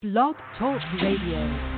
Blog Talk Radio.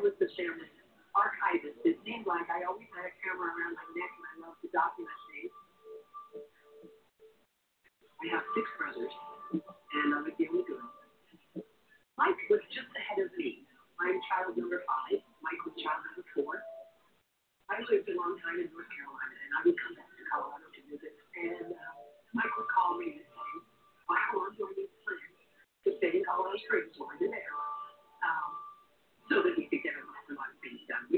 was the family archivist. It seemed like I always had a camera around my neck and I loved to document things. I have six brothers, and I'm the only girl. Mike was just ahead of me. I'm child number five. Mike was child number four. I lived a long time in North Carolina, and I would come back to Colorado to visit. And uh, Mike would call me and say, well, how long do I need to plan to stay in Colorado Springs while I'm there? Um, so that we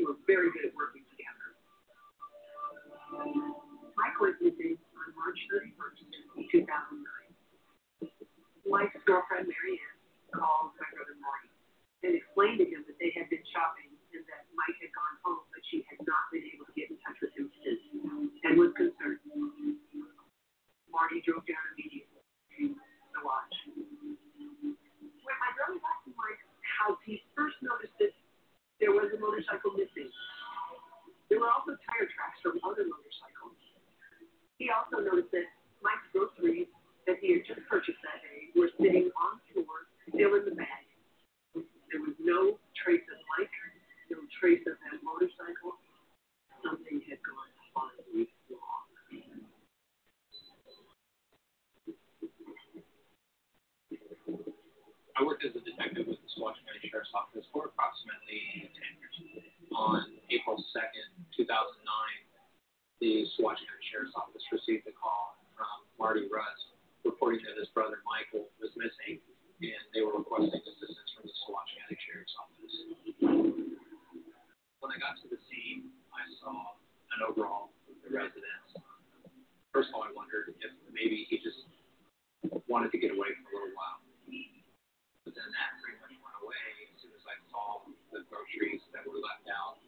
We were very good at working together. Mike went missing on March 31st, 2009. Mike's girlfriend, Mary Ann, called my brother Marty and explained to him that they had been shopping and that Mike had gone home, but she had not been able to get in touch with him since and was concerned. Marty drove down immediately to Saguache. When my brother to Mike's house, he first noticed that there was a motorcycle missing. There were also tire tracks from other motorcycles. He also noticed that Mike's groceries that he had just purchased that day were sitting on the floor, still in the bag. There was no trace of Mike, no trace of that motorcycle. Something had gone horribly wrong. I worked as a detective with the Saguache County Sheriff's Office for approximately 10 years. On April 2nd, 2009, the Saguache County Sheriff's Office received a call from Marty Russ reporting that his brother Michael was missing, and they were requesting assistance from the Saguache County Sheriff's Office. When I got to the scene, I saw an overall residence. First of all, I wondered if maybe he just wanted to get away for a little while. But then that pretty much went away as soon as I saw the groceries that were left out.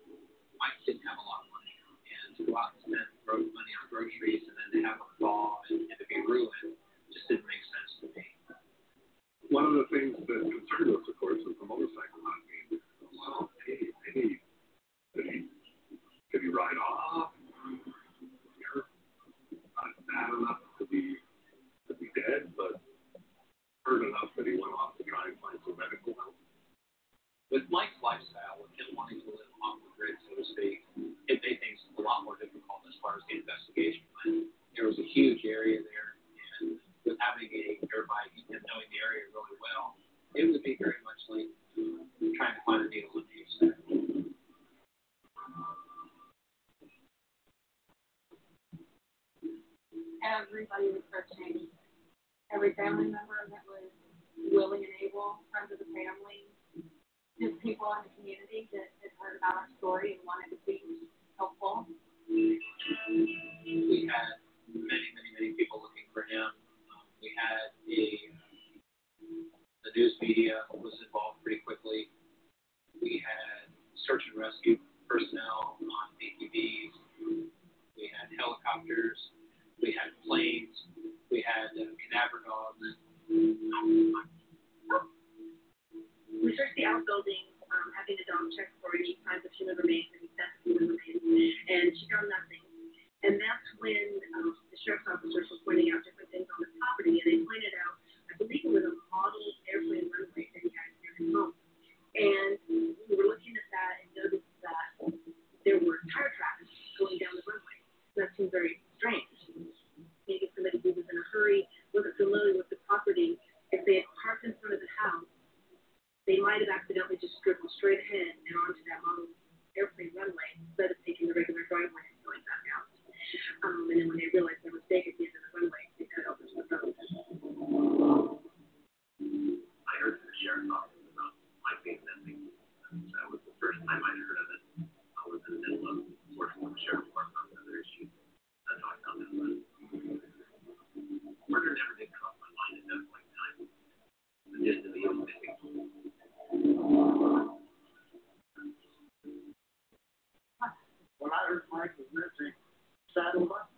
My kids didn't have a lot of money, and to go out and spend gross money on groceries and then to have a thaw and, and to be ruined just didn't make sense to me. One of the things that concerned us, of course, was the motorcycle not being allowed. Hey, hey, did he, did he ride off? Not bad enough to be to be dead, but hurt enough that he went off to try and find some medical help. With Mike's lifestyle, with him wanting to Thank you.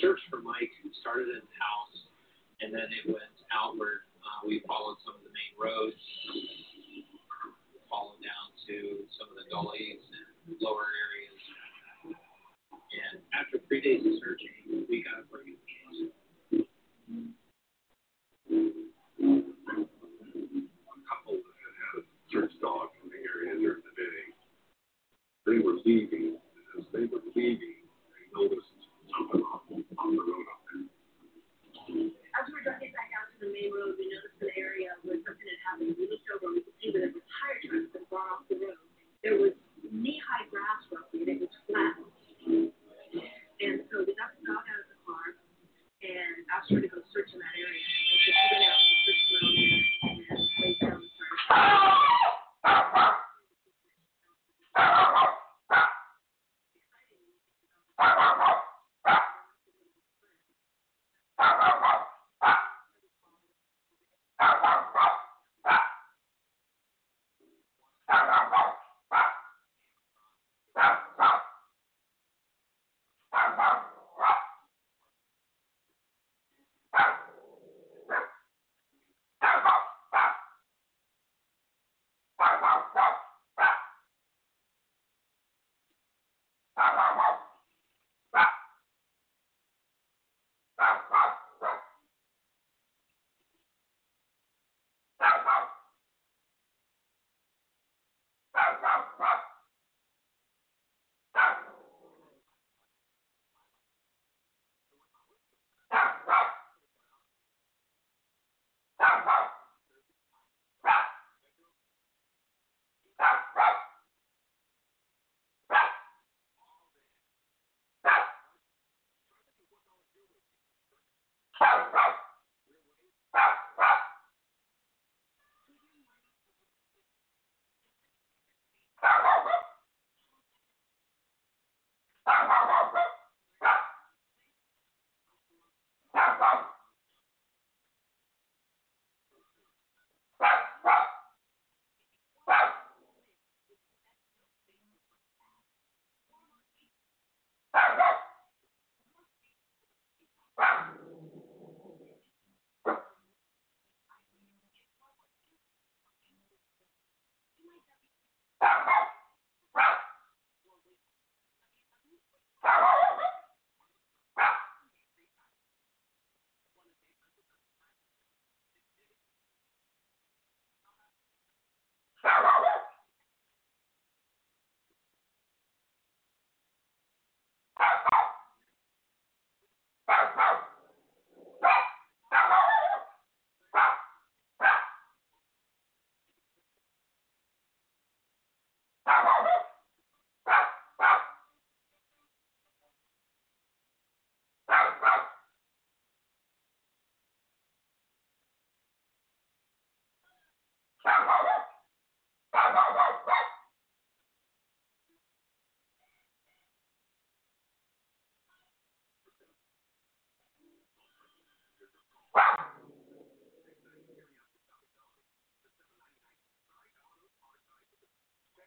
Search for Mike who started in the house, and then it went outward. Uh, we followed some of the main roads, followed down to some of the gullies and lower areas. And after three days of searching, we got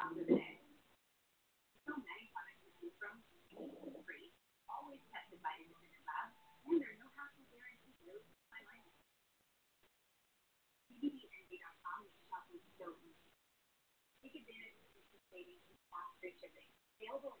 after the. So many products to free, always tested by independent labs, and there's no hassle guarantee. Really, my shopping so easy. Take advantage of the savings and fast shipping. Available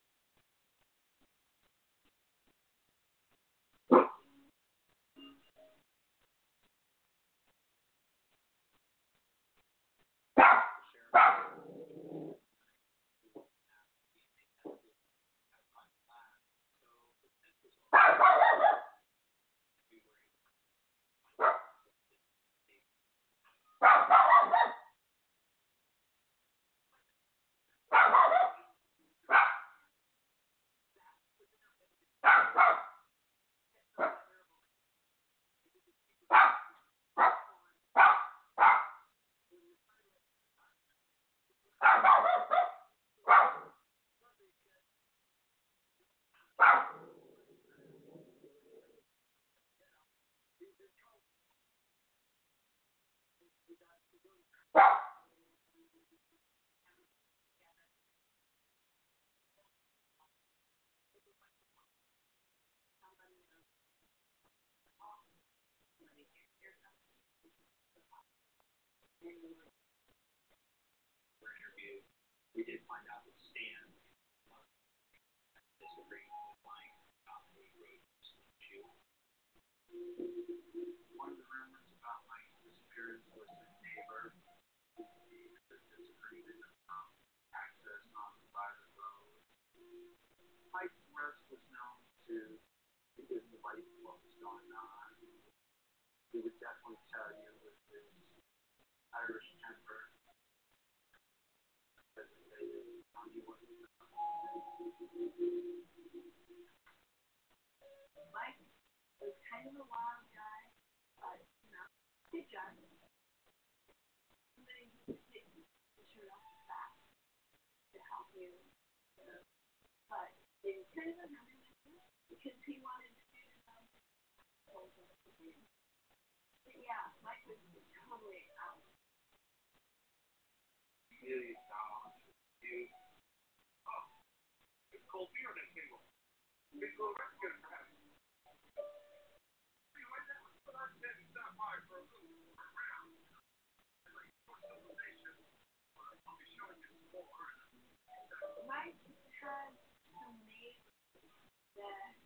for interview, we did find out that Stan was disagreeing with Mike road issue. One of the rumors about Mike's disappearance was his neighbor disagreed about access on the private road. Mike's arrest was known to give Mike what was going on. He would definitely tell you Irish temper. Mike was kind of a wild guy, but you know, good job. Somebody who could take the shirt off his back to help you. But it was kind of a memory because he wanted to do something. But yeah, Mike was totally out. Really sound. You. Oh. It's called beer and single. It's called Mexican perhaps. Anyway, that was what I said to by for a little civilization. I'll be showing you some more. Mike had some neighbors that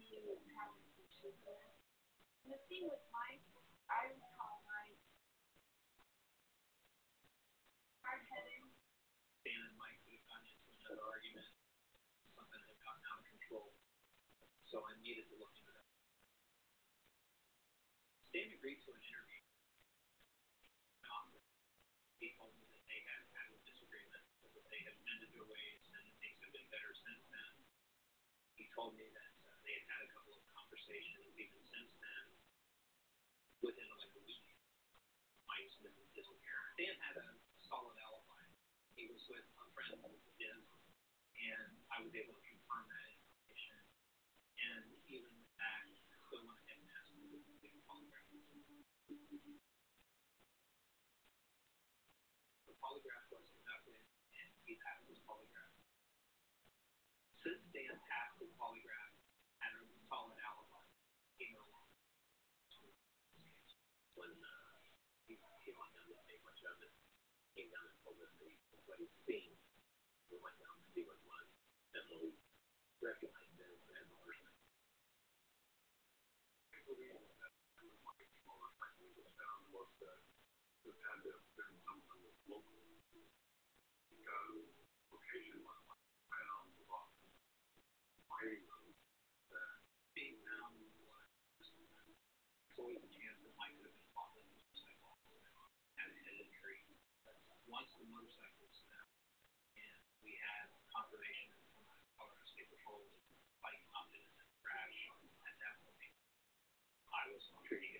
he was having issues with. The thing with Mike, I call Mike hard-headed. Stan and Mike would have gotten into another argument. Something had gotten out of control. So I needed to look into that. Stan agreed to an interview. He told me that they had had a disagreement, that they had mended their ways and things have been better since then. He told me that uh, they had had a couple of conversations even since then, within like a week. Mike's been disappearing. Stan had a solid alibi. He was with a friend of his, and I was able to confirm that information. And even with that, still went ahead and asked him to do a polygraph. The polygraph was conducted, and he passed his polygraph. Since Dan passed his polygraph and a solid alibi, he no longer when uh, he, he went down to make much of it, came down and told us what he'd seen. We went down to see what it was, and we recognized it as a motorcycle. I believe that the Mike motorcycle was found was that it had to have been something that's local. Because location was like found off mining road that Being found was there's always a chance that the had a head. Once the motorcycle found, and we had confirmation from the State Patrol that Mike opted in the crash, at that was treating it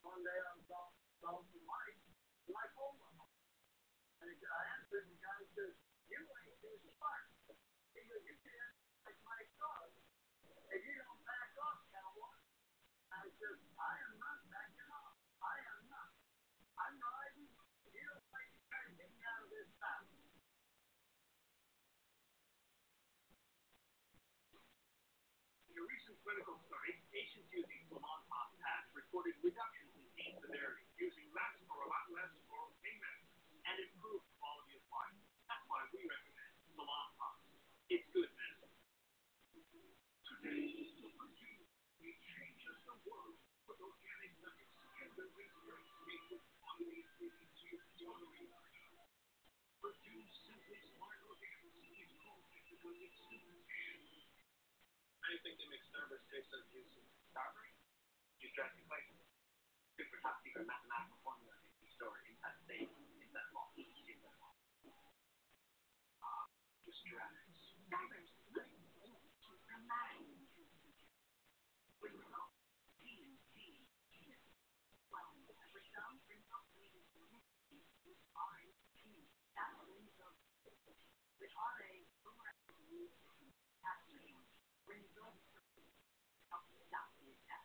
one day I the mic, and I him. Says, You ain't You my you don't back off, cowboy. I I am not backing off. I am not. I'm like to get out of this town. In a recent clinical study, patients using Salonpas patch reported severity using less or a lot less pain medicine and improved quality of life. That's why we recommend Salonpas. It's good medicine. Today, it changes the world with organic nuggets and the research made with quality ingredients totally Produce simply smart organics is called because it's simple. I think they make Starburst taste of use Starburst? Use drastic lighting. Good for top secret mathematical formula in the store inside the safe, inside the vault, inside the vault. Just dragons. Starburst, look, keep your mind. When you know, P, P, P. Well, every song brings up meaning to me. R, With R, A, boomerang, action, brings up. Help stop the attack.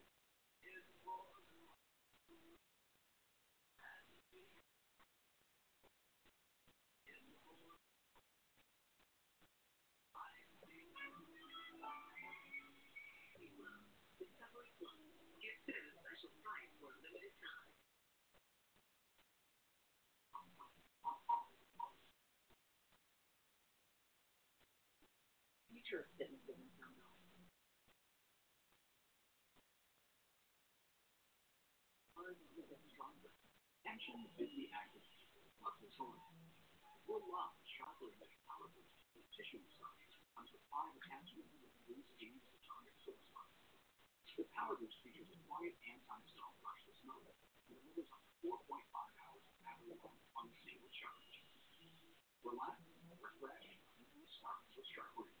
Ours is a stronger. Action is the active love sharper than power boost with tissue massage comes with boost gains target source. The Power Boost features a quiet anti-stall brushless mode and delivers up to 4.5 hours of battery life on a single charge. Relax, refresh, and start with sharp.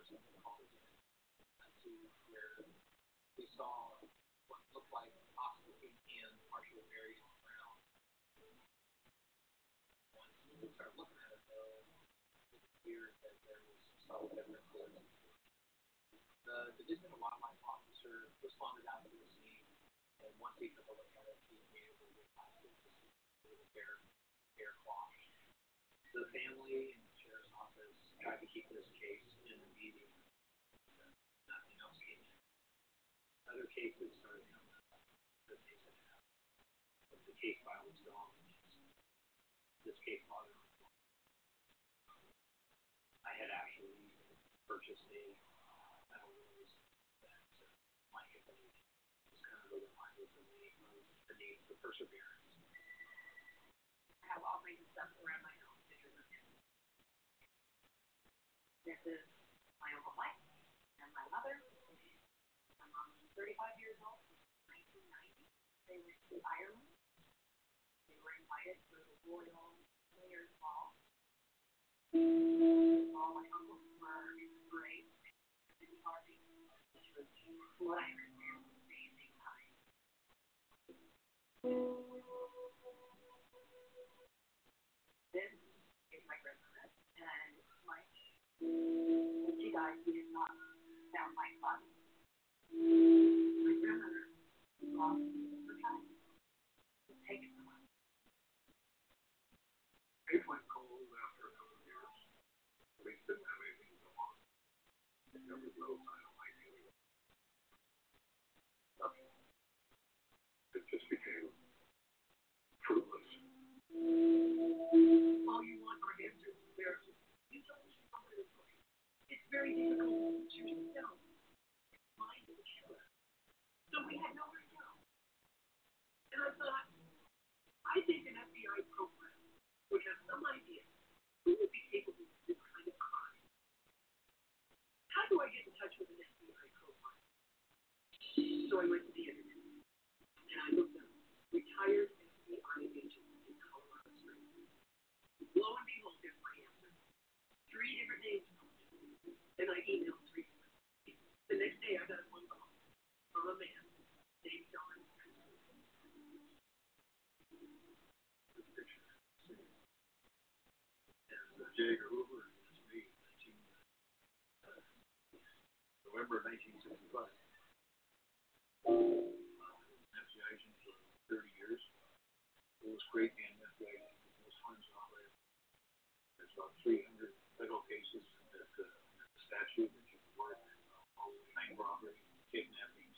The division of wildlife officer responded out the scene and once he took a look at it, he immediately realized it was a bear bear. The family and the sheriff's office tried to keep this case in the media. Nothing else came in. Other cases started coming up. Other things that. But the case file was gone. This case me. I had actually purchased a metal rose that uh, Mike had was kind of a reminder for me of the need for perseverance. I have all of stuff around my house. This is my Uncle Mike and my mother. My mom was 35 years old 1990. They went to Ireland. They were invited for the Royal Players Ball. All my uncles were great. And party, which was what I understand, an amazing time. This is my grandmother and. When she died, he did not found my body. My grandmother lost after a couple of years. It just became fruitless. All you want are answers. It's very difficult to choose yourself. Mind is a killer. So we had nowhere to go. And I thought, I think an FBI program would have some idea who would be capable of this kind of crime. How do I get in touch with an FBI program? So I went to the internet and I looked up retired FBI agents in Colorado Springs. Lo and behold, there's my answer. Three different names. And I emailed three. The next day, I got a phone call from a man named Don. This picture. And J. Edgar Hoover, that's me, 19, uh, November 1965. FBI agent for 30 years. It was great being an FBI agent. Most times operated. There's about 300 federal cases that uh, under the statute that you can work. Uh, bank robbery, kidnappings,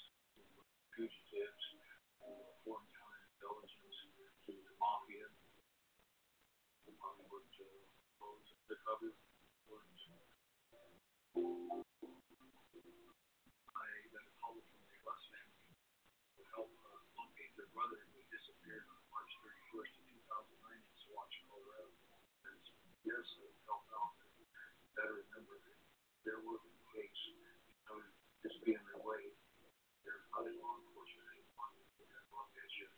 fugitives, uh, foreign counterintelligence, to the mafia. Probably worked uh, close the cover. Worked. I got a call from the Russ family to help uh, locate their brother who had disappeared on March 31st of 2009 in Saguache, Colorado. And yes, it helped out. Better remember that they're working the case. You know, just be in their way. They're not in law enforcement anymore. They're on that shit.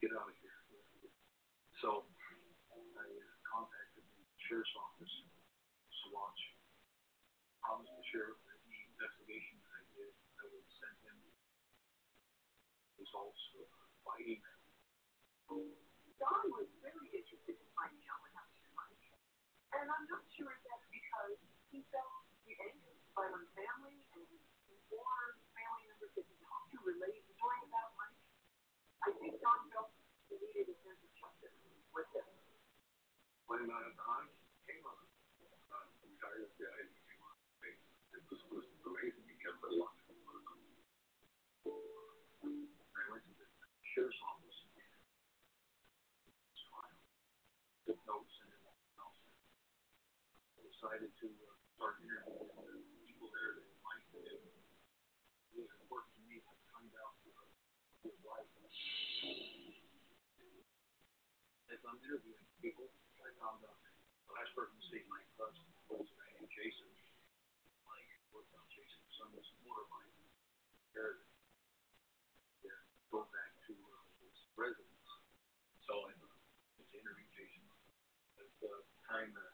Get out of here. So I uh, contacted the sheriff's office, Saguache. Promised the sheriff that the investigation that I did, I would send him results uh, by. Don was very interested in finding out what happened to Mike. And I'm not sure if that's because he felt the anger by my family and more family members that he talked to related story about Mike. I think Don felt he needed a sense of justice with him. When uh, Don came on, uh, retired FBI agent sheriff's office. Took notes and. Decided to uh, start interviewing the people there that might have been really important to me to find out uh, his life. As I'm interviewing people, I found out the last person to see Mike Bus was named Jason. Mike worked on Jason's son's motorbike. There, there, go back to uh, his residence. So I went to interview Jason. At the time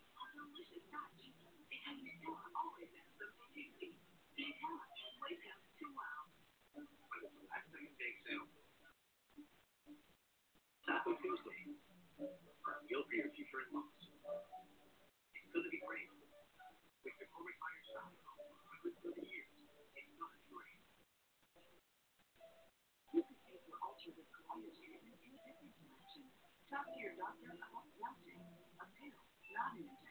Taco Tuesday. Meal for your future in laws. It's going to be great. With the McCormick by your side, with 30 years, it's going to be great. You can take your ulcer with in a direction. Talk to your doctor about watching. a pill, not an injection.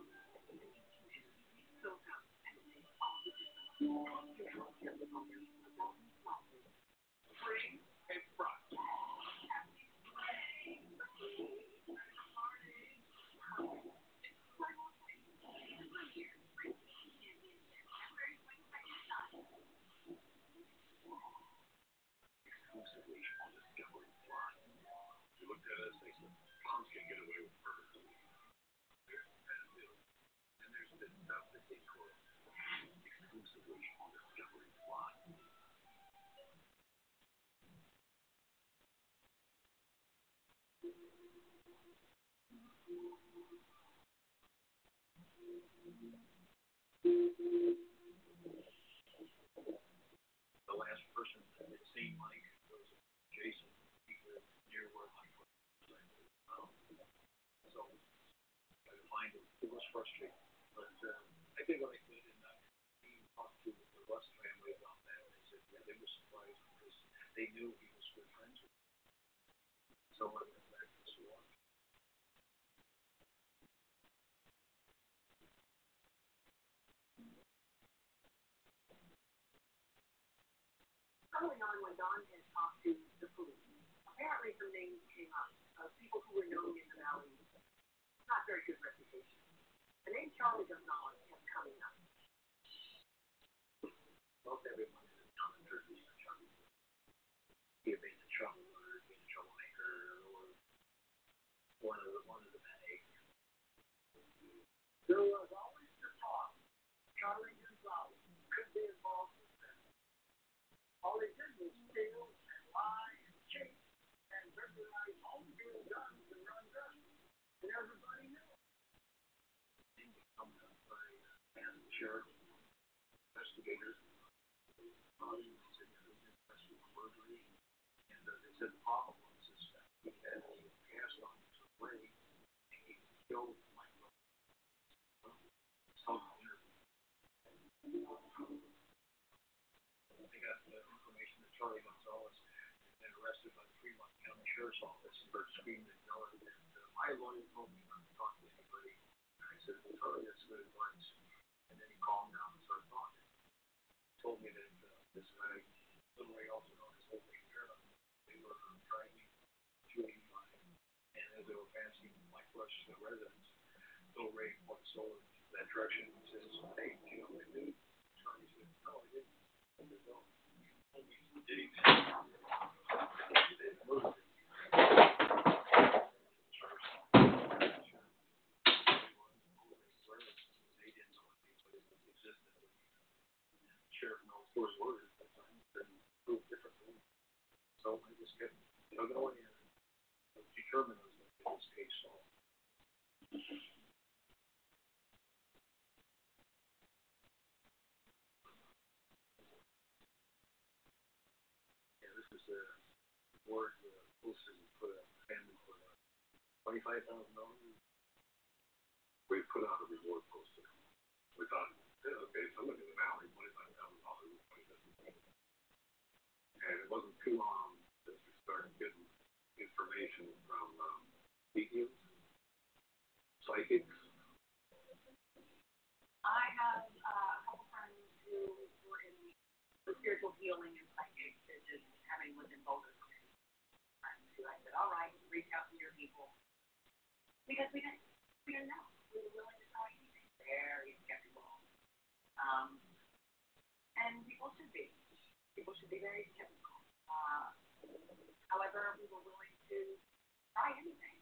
looked at us, they said, moms can get away with Thank you. early on when Don had talked to the police, apparently some names came up of people who were known in the Valley. Not very good reputation. The name Charlie Gonzalez kept coming up. Most everyone is the town Jersey is Charlie. He had been in trouble or been a troublemaker or one of the one of the bags. So uh, Charlie Gonzalez had been arrested by the Fremont County Sheriff's Office for screaming and yelling, my lawyer told me not to talk to anybody. And I said, well, Charlie, that's good advice. And then he calmed down and started talking. He told me that uh, this guy, Little Ray, also known as Little Ray Fairlight, they were driving 285, and as they were passing Mike Rush the residence, Little Ray pointed solar that direction and says, "Hey, do you know what I did?" Charlie said, "No, I didn't." I said, "No." Did he? Sheriff knows four words, but they're proved differently. So I just kept plugging away and determined I was going to get this case solved. Yeah, this the board, uh, posted for a family for uh, twenty-five thousand dollars. We put out a reward poster. We thought, yeah, okay, somebody in the valley, twenty-five thousand dollars. And it wasn't too long that we started getting information from, um, mediums, psychics, I have uh, a couple friends who were in the spiritual healing and psychic business, having lived in Boulder. Who I said, all right, reach out to your people. Because we didn't, we didn't know. We were willing to try anything. Very skeptical. Um, and people should be. People should be very skeptical. Uh, however, we were willing to try anything.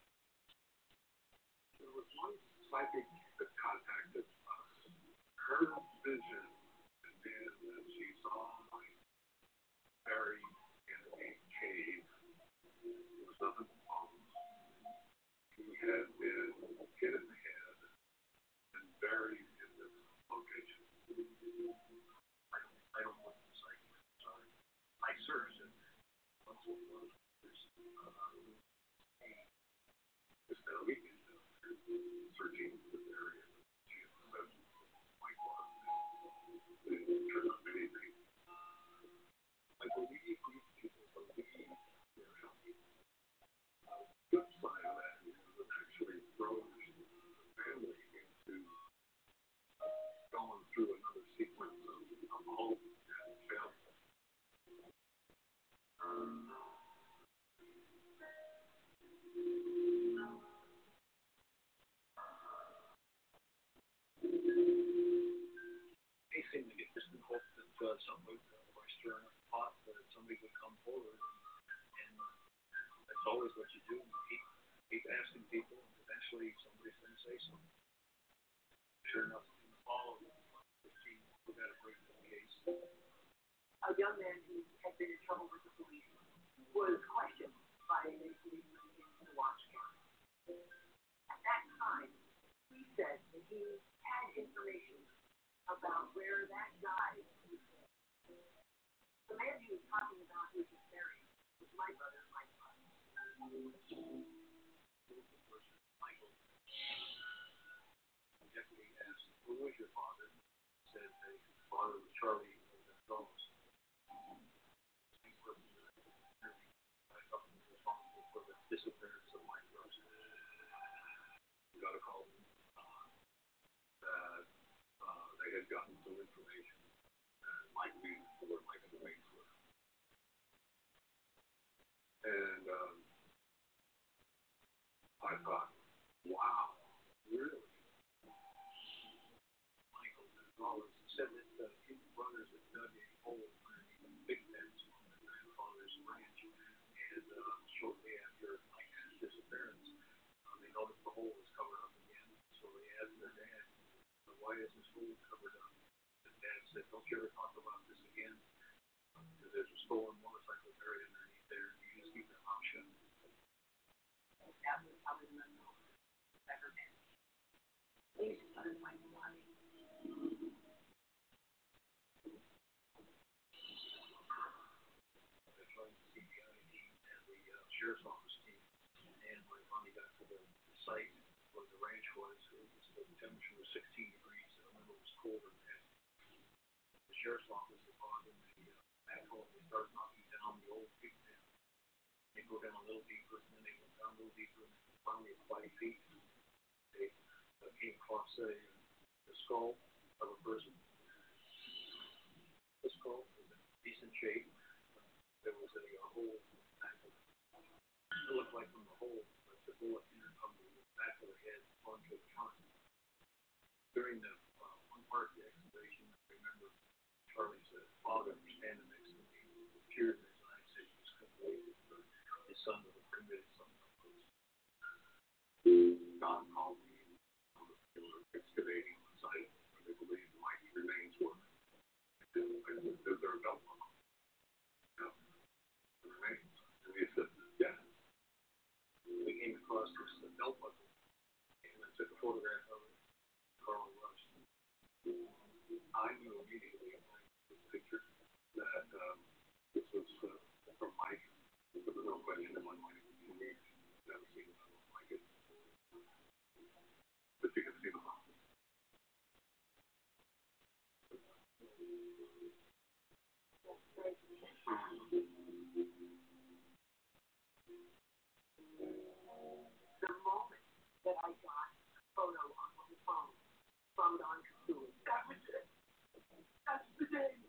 There was one psychic that contacted us. Her vision been that she saw a cave southern lungs. He had been hit in the head and buried in this location. I don't, I don't want to say. I served it. That's what it was. They seem to get just in hope that uh, somebody, stirring up the pot, that somebody would come forward. And that's always what you do. You keep, keep asking people, and eventually somebody's going to say something. Sure enough, in the fall of 15, we got a breakthrough case. a young man who had been in trouble with the was questioned by a policeman in the Saguache county. At that time, he said that he had information about where that guy was. The man he was talking about who was buried was my brother, Mike. Michael. The deputy asked, who was your father? Said that his father was Charlie Gonzalez. He was uh, I thought he was responsible for the disappearance of Mike Rush. We got a call uh, that uh, they had gotten some information and Mike knew where Mike and Wayne were. and um, I thought, wow, really? Michael Gonzalez said that the two brothers had dug a hole underneath a big fence on their grandfather's ranch, and uh, shortly after Mike's disappearance, uh, they noticed the hole was covered up again. So they asked their dad, "Uh, "Why is this hole covered up?" And dad said, "Don't you ever talk about this again, um, because there's a stolen motorcycle buried underneath there. You just keep mouth shut." That was probably the unknown. ever been. Please put my money. sheriff's office team, and when finally got to the site where the ranch was, it was the temperature was 16 degrees, and colder that. The sheriff's office is on in the uh, backhoe, they start knocking down the old big dam. They go down a little deeper, and then they went down a little deeper, and finally at five feet, they uh, came across a, the skull of a person. The skull was in decent shape. There was a, a hole in the back of it. It looked like from the hole, but the bullet entered from the back of the head onto the front. During the uh, one part of the excavation, I remember Charlie's uh, father standing next to me, with tears in his eyes, said he just couldn't believe it, his son would have committed something. Don called me. They were excavating the site where they believed Mike's remains were. Said, is there a belt buckle? No. The remains. And he said, yeah. We came across this belt buckle, and took a photograph of it. Carl Rush. I knew immediately when I took the picture that um, this was uh, from Mike. There was no question in my mind. He never seen a like it. But you can see the buckle. the moment that I got a photo on my phone from Don Casuli, that was it. That's the day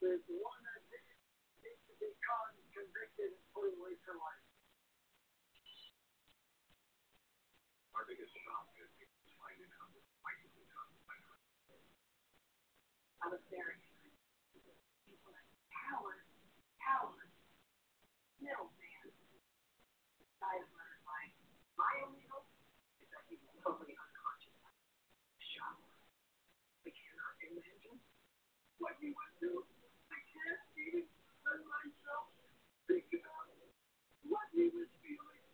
there's one that needs to be convicted for life. Our biggest shock is finding out that I was very angry. People like, coward, coward, middleman. I was like, my only hope is that he was totally unconscious. Shot. I cannot imagine what he would do. I can't even let myself think about what he was feeling.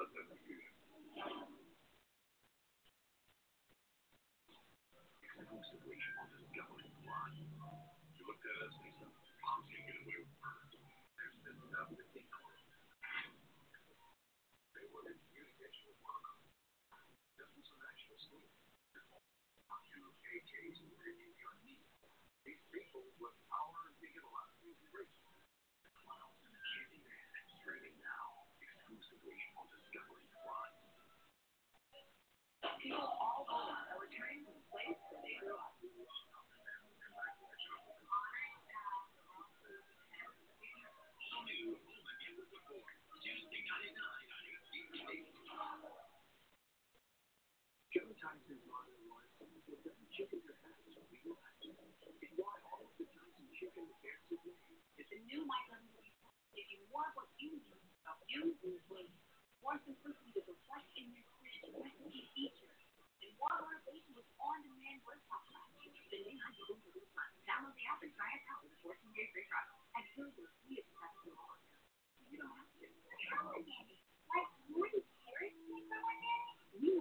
Let them confusion. Exclusively on this governing line. You looked at us and he said, Mom's gonna get away with murder. There's been nothing they know. They were in communication with one another. This was an actual scheme. Use AKs and radio gun These people with power and being allowed to use race. Clowns and Candyman streaming now. Exclusively on Discovery Prime. People all over are returning to the place where they grew up. Joe Tyson motto was, if the chickens are fat, so we will have to. And why all of the Tyson chicken bears his name. It's a new Michael If you of you, more simplicity to reflect in your recipe feature, try it out with a 14-day free trial. And here's your free accessible workout. You don't have to. Like, really seriously, someone did? We know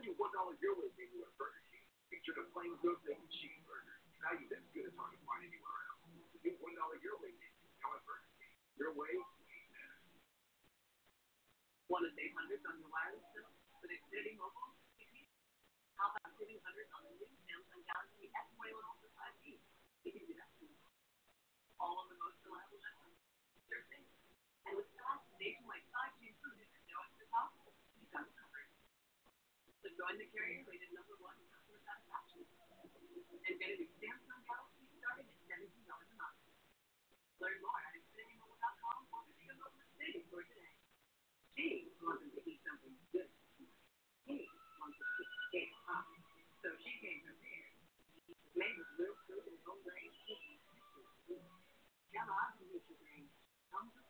the new $1 Your Way menu at Burger King. Featured a plain good bacon one dollar your however, your way. Uh, one is eight hundred on your wireless bill, but it's T-Mobile. How about city hundred on the new Samsung Galaxy S21 Ultra 5G? All on the most reliable network. And with fast nationwide 5G included, got covered. So join the carrier rated number one customer satisfaction. Made with real fruit and home grain cookies. Kellogg's Nutri-Grain. Come prepared. The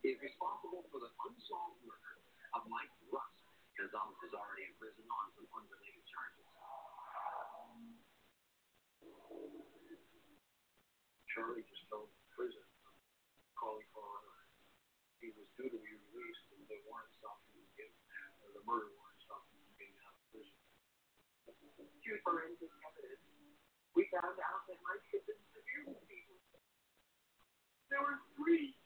is responsible for the unsolved murder of Mike Russ. Gonzalez is already in prison on some unrelated charges. Charlie just fell into prison, calling for he was due to be released, and the warrant stopped him getting, or the murder warrant stopped him getting out of prison. through forensic evidence, we found out that Mike had been severely beaten. There were three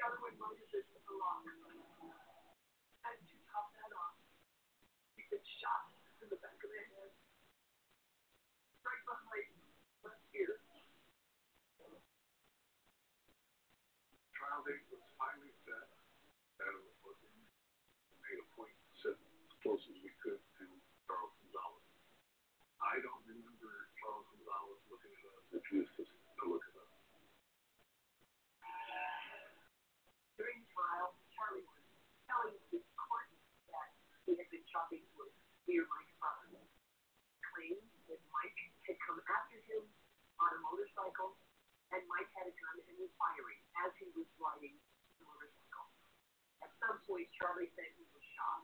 the other one might have been from a lock. And to top that off, he'd been shot in the back of the head right behind left ear. Trial date was finally set. Adam was looking, made a point to sit as close as we could to Charles Gonzalez. I don't remember Charles Gonzalez looking at us During trial, Charlie was telling court that he had been shopping with near Mike's. Claimed that Mike had come after him on a motorcycle, and Mike had a gun and was firing as he was riding the motorcycle. At some point, Charlie said he was shot.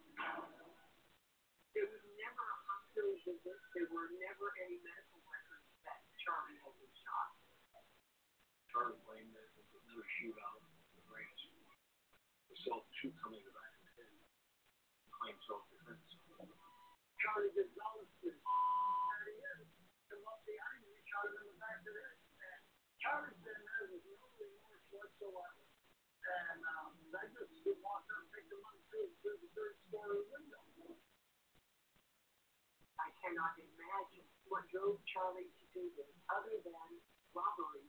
There was never a hospital visit. There were never any medical Charlie had been shot. Charlie claimed that it was another shootout the. The self shoot coming in the back the head. Claimed self-defense. Charlie Gonzalez there he is. Come up behind him, he shot him in the back of the head. And Charlie said there was no remorse whatsoever. And um, I just walked up and picked him up through, through the third story window. I cannot imagine what drove Charlie to do this other than robbery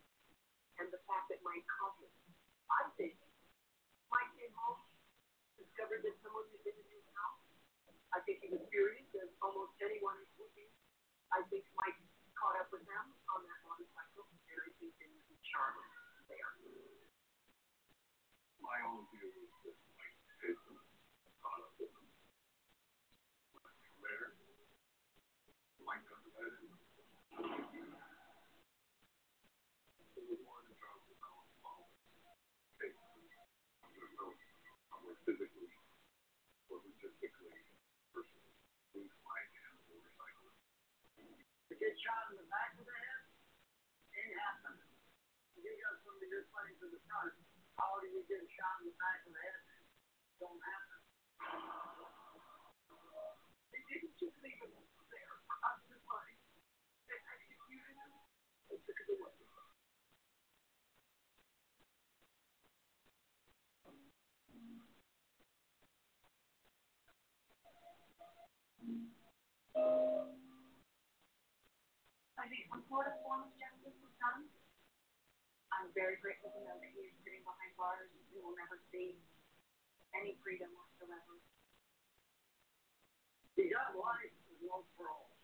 and the fact that Mike caught him. I think Mike came home, discovered that someone had been in his house. I think he was furious, as almost anyone would be. I think Mike caught up with them on that motorcycle, and I think Charlie there. My own view is get shot in the back of the head? Ain't happening. You got some of your planes in the front. How do you get shot in the back of the head? Don't happen. They didn't just leave him there us to find. They executed him. They took it away. I think when Florida form of justice was done, I'm very grateful to know that he is sitting behind bars and will never see any freedom whatsoever. He got life with no parole.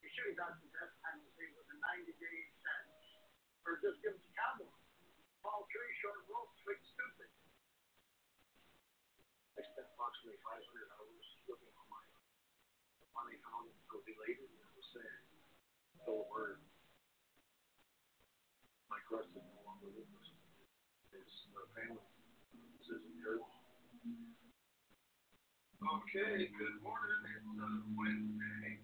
He should have got the death penalty with a 90 day sentence. Or just give him a cowboy. Fall tree, short rope, sweet stupid. I spent approximately 500 hours looking for my finally found it so elated and was saying, so Russ is no longer with us. His uh, family is in Okay, good morning. It's uh, Wednesday,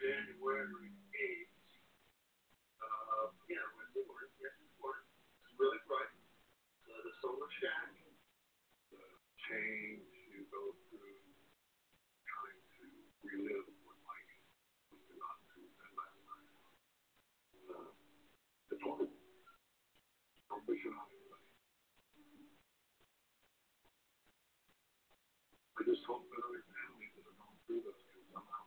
January 8th. Uh, yeah, Wednesday morning. Yes, morning. It's really bright. Uh, the solar shack. The change you go through trying to relive what Mike was not to that last night. Uh, it's horrible. Don't push it on anybody. I just hope that other families can somehow.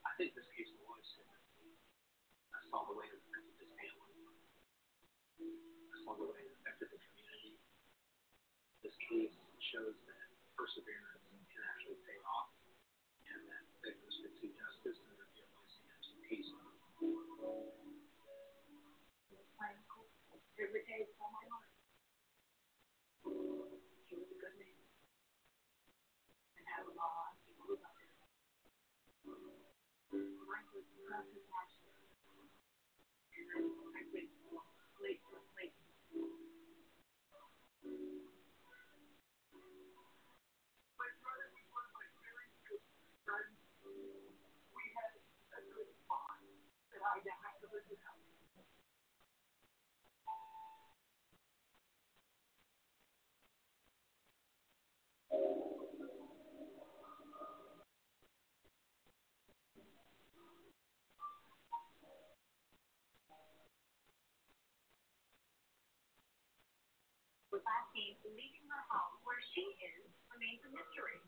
I think this case was. I saw the way it affected family. I saw the way it affected the community. This case shows that perseverance actually pay off, With last name leaving her home where she is remains a mystery.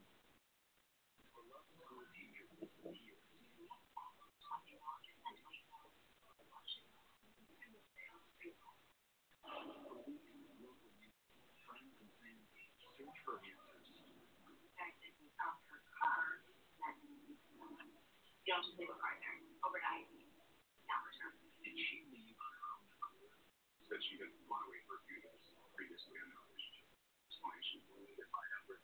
You don't just leave a car there overnight. Not return. Did she leave on her own accord? Said she had run away for a few days previously in a relationship. Explanation for it if I ever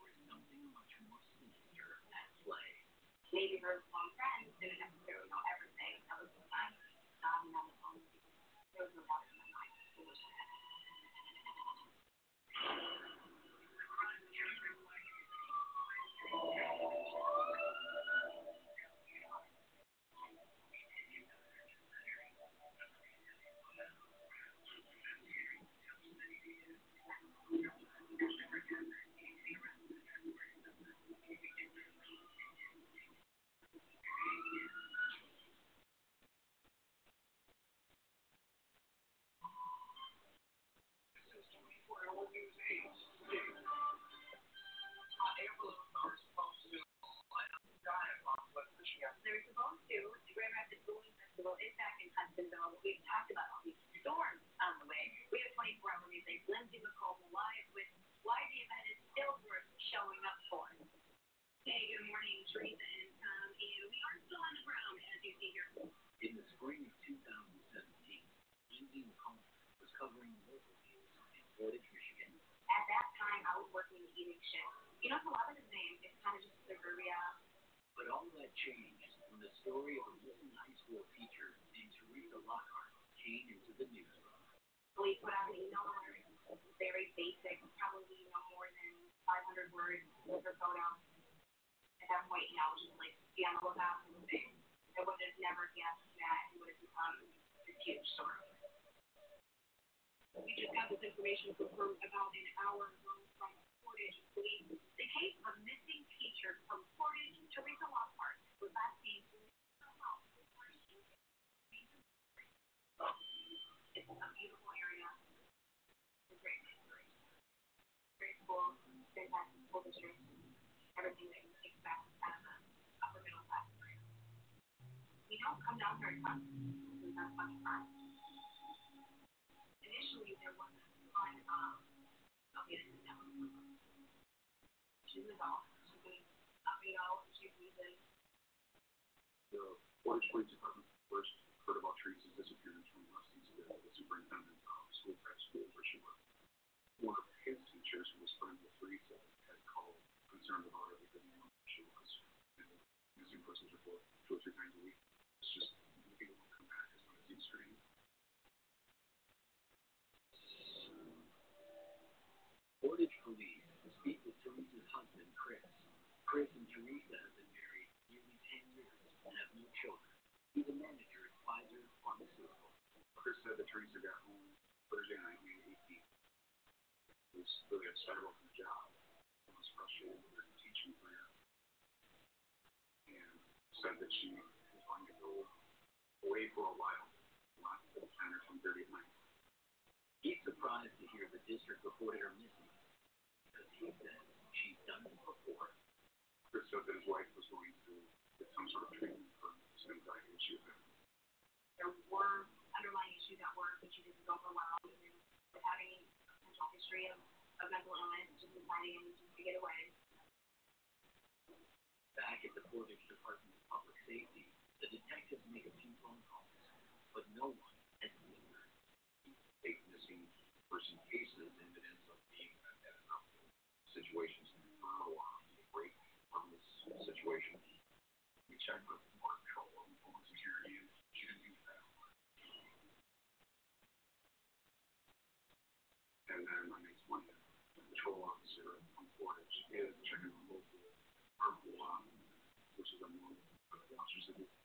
Or is something much more sinister at play? Maybe her long friends didn't necessarily know everything. That was the time. Um, on the. There was no doubt in my mind. It was that. They're supposed to. The Grand Rapids Bowling Festival is back in Hudsonville. We've talked about all these storms on the way. We have 24 hour music. Lindsay McComb live with why the event is still worth showing up for. Hey, good morning, Teresa and Tom. And we are still on the ground, as you see here. In the spring of 2017, Lindsay McComb was covering local news in Portage, Michigan. At that time, I was working the evening shift. You know, it's a lot of his name. It's kind of just suburbia. But all that changed when the story of a Wilton High School teacher named Teresa Lockhart came into the newsroom. We put out an email alert. very basic, probably no more than 500 words with her photo. That you know, just like for the thing. I would have never guessed that it would have become this huge story. We just got this information confirmed about an hour ago from Portage Police. The case of missing teacher from Portage, Teresa Lockhart, was last seen in her house. It's a beautiful area. It's a great place. Great school, fantastic school district, everything that you expect out of an upper middle class area. We don't come down very fun. Initially, there was a ton of, get into that one. She was off. She was, uh, you know, she was a The first heard about Teresa's disappearance from Rusty's, the the superintendent school, at school where she worked. One of his teachers who was friends with Teresa had called concerned about her because she was. Missing persons report two or three times a week. Just, trained. Portage Police speak with Teresa's husband, Chris. Chris and Teresa have been married nearly 10 years and have no children. He's a manager at Pfizer Pharmaceutical. Chris said that Teresa got home Thursday night, May eighteenth. Was really upset about the job. and Was frustrated with her teaching career. And said that she was going to go away for a while, not till ten or ten thirty night. He's surprised to hear the district reported her missing because he says she's done it before. Chris said that his wife was going to get some sort of treatment for some anxiety issues. there were underlying issues at work that she didn't go overwhelmed and without any potential history of, of mental illness, just deciding just to get away. Back at the Portage Department of Public Safety, the detectives make a few phone calls, but no one has her. Missing person cases, evidence of being at enough situations to refer or break from this situation. We checked with more control of Homeland Security and she didn't that. And then on next the patrol officer from Portage is checking the local harmful which is a more officers that do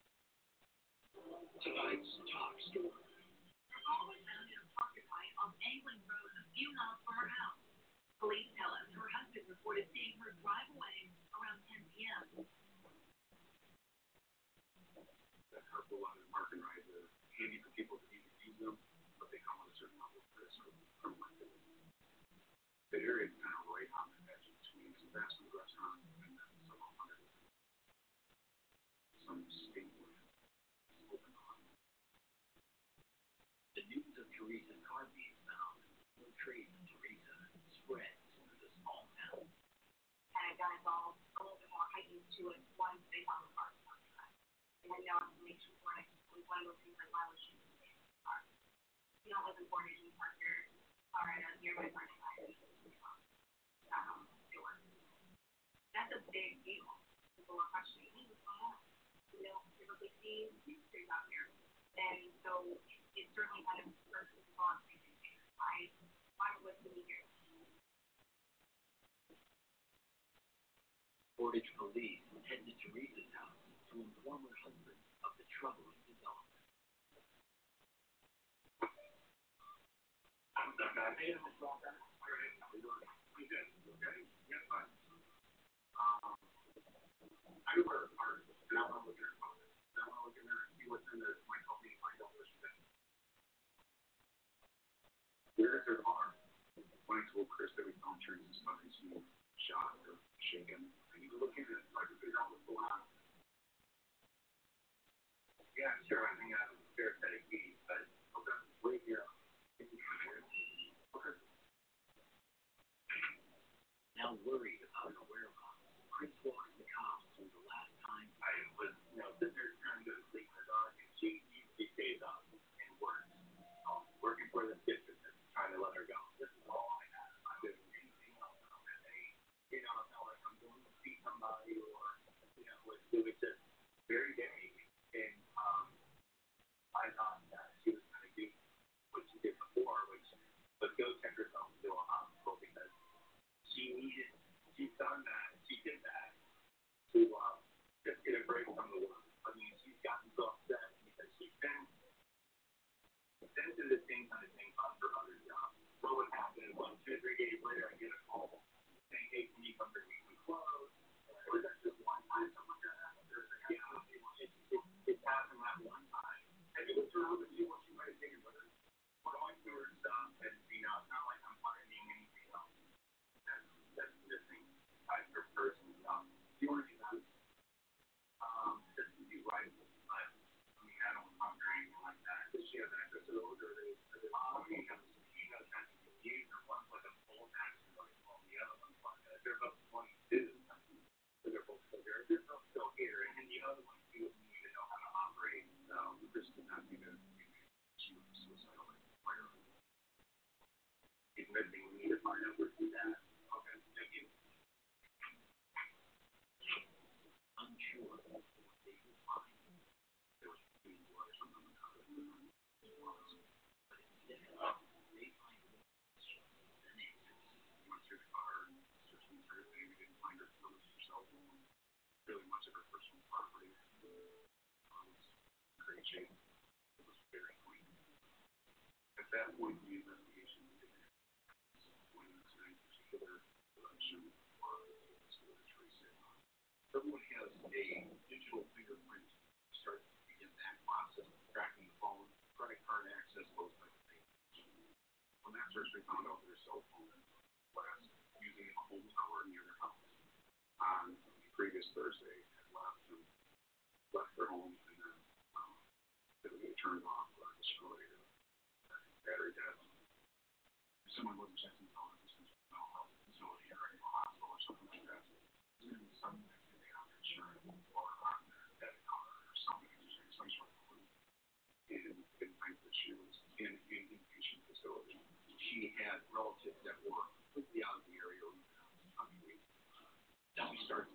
Tonight's top story. On Angling Road a few miles from her house. Police tell us her husband reported seeing her drive away around 10 p.m. area is kind of right on the edge between some fast food restaurants and then some other some state land is open on. The news of Teresa's car being found, no trace of Teresa, spreads through the small town. kind of got involved a little bit more heightened to it once they car. They had no explanation for it. It was one of those things like, why was she in the car? You don't live in Portage, you park your car at a nearby parking lot. That's a big deal. People were questioning, hey, what's going on? You typically see mysteries out here. And so it certainly kind of some thoughts. Why, why was he here? Portage police to Teresa's house to inform her husband of the okay? Yeah, fine. Um, I where our, and I want to look at her I want to look in there and see what's in there, that might help me find out where she's at. Where is her car? When I told Chris that we found Teresa's car, he seemed shocked or shaken. Yeah, sure, I think have a fair set but, okay. Now worried about her whereabouts, Chris walks the cops the last time I was, you know, trying to go to sleep my dog, and she usually stays up and works. Um, working for the district and trying to let her go. This is all I have. I'm doing anything else. I'm at a, you know, it's not like I'm going to see somebody or, you know, it's, it was just very vague. And, um, I thought that she was going to do what she did before, which was go check herself to a hospital because she needed, she's done that, she did that to uh, just get a break from the work. I mean, she's gotten so upset because she's been sent to the same kind of thing on her other job. What would happen? One, two, three days later, I get a call saying, "Hey, can you come bring me some clothes?" Or is that just one time someone got happened? Or is it, yeah, it's, it's, it's happened that one time. And you look around and see what she might have taken with her. We're going through her stuff, and you know, it's not like I'm finding anything else. That's that's missing. I her personal stuff. Do you want to do that? Um, just to be right. But I mean, I don't talk or anything like that. Does she have access to those, or are they? Are they um, he has he has access to these, or one's like a full access, like well, the other one's like a, they're both twenty-two. So they're both still here. They're both still here, and then the other one you need to know how to operate. So this is not going to she was suicidal. He's missing. We need to find out where he's at. Okay, thank you. unsure of what they would find. There was three or something like that. But instead, they find then answers. went through the car and searched through everything. We didn't find her clothes or cell phone. Really much of her personal property. Um, in great. It was very clean. At that point, the investigation. When in particular election. Everyone has a digital fingerprint. Start to begin that process of tracking the phone, credit card access, those type of things. When that search, we found out their cell phone was using a home tower near their house. The previous Thursday, had left and left their home and then um, they turned off or destroyed or battery dead. Someone wasn't checking the phone, a health facility or a hospital or something like that. There's been some activity on their insurance or on their debit card or something, some sort of. And that she was in an inpatient facility. She had relatives that were completely out of the area the country. Then we started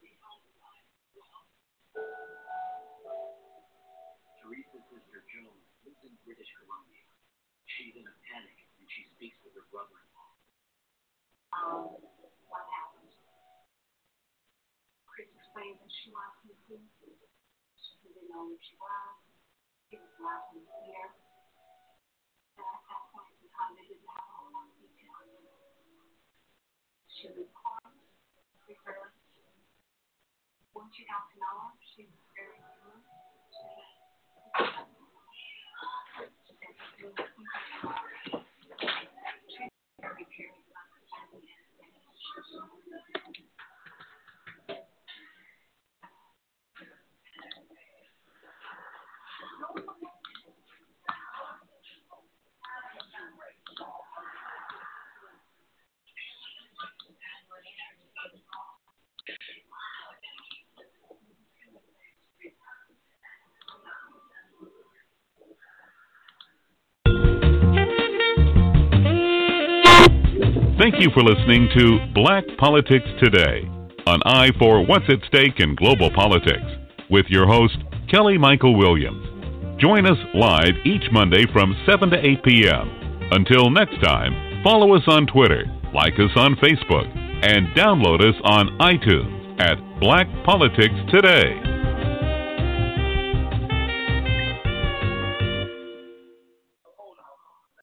Teresa's sister Joan lives in British Columbia. She's in a panic and she speaks with her brother-in-law. Um, what happened? Chris explained that she lost him too. She didn't know where she was. He was lost in here. And at that point in time, they didn't have a lot of details. She was calm, reserved. Once you got to know her, very smooth. She very caring Thank you for listening to Black Politics Today, an eye for what's at stake in global politics, with your host, Kelly Michael Williams. Join us live each Monday from 7 to 8 p.m. Until next time, follow us on Twitter, like us on Facebook, and download us on iTunes at Black Politics Today.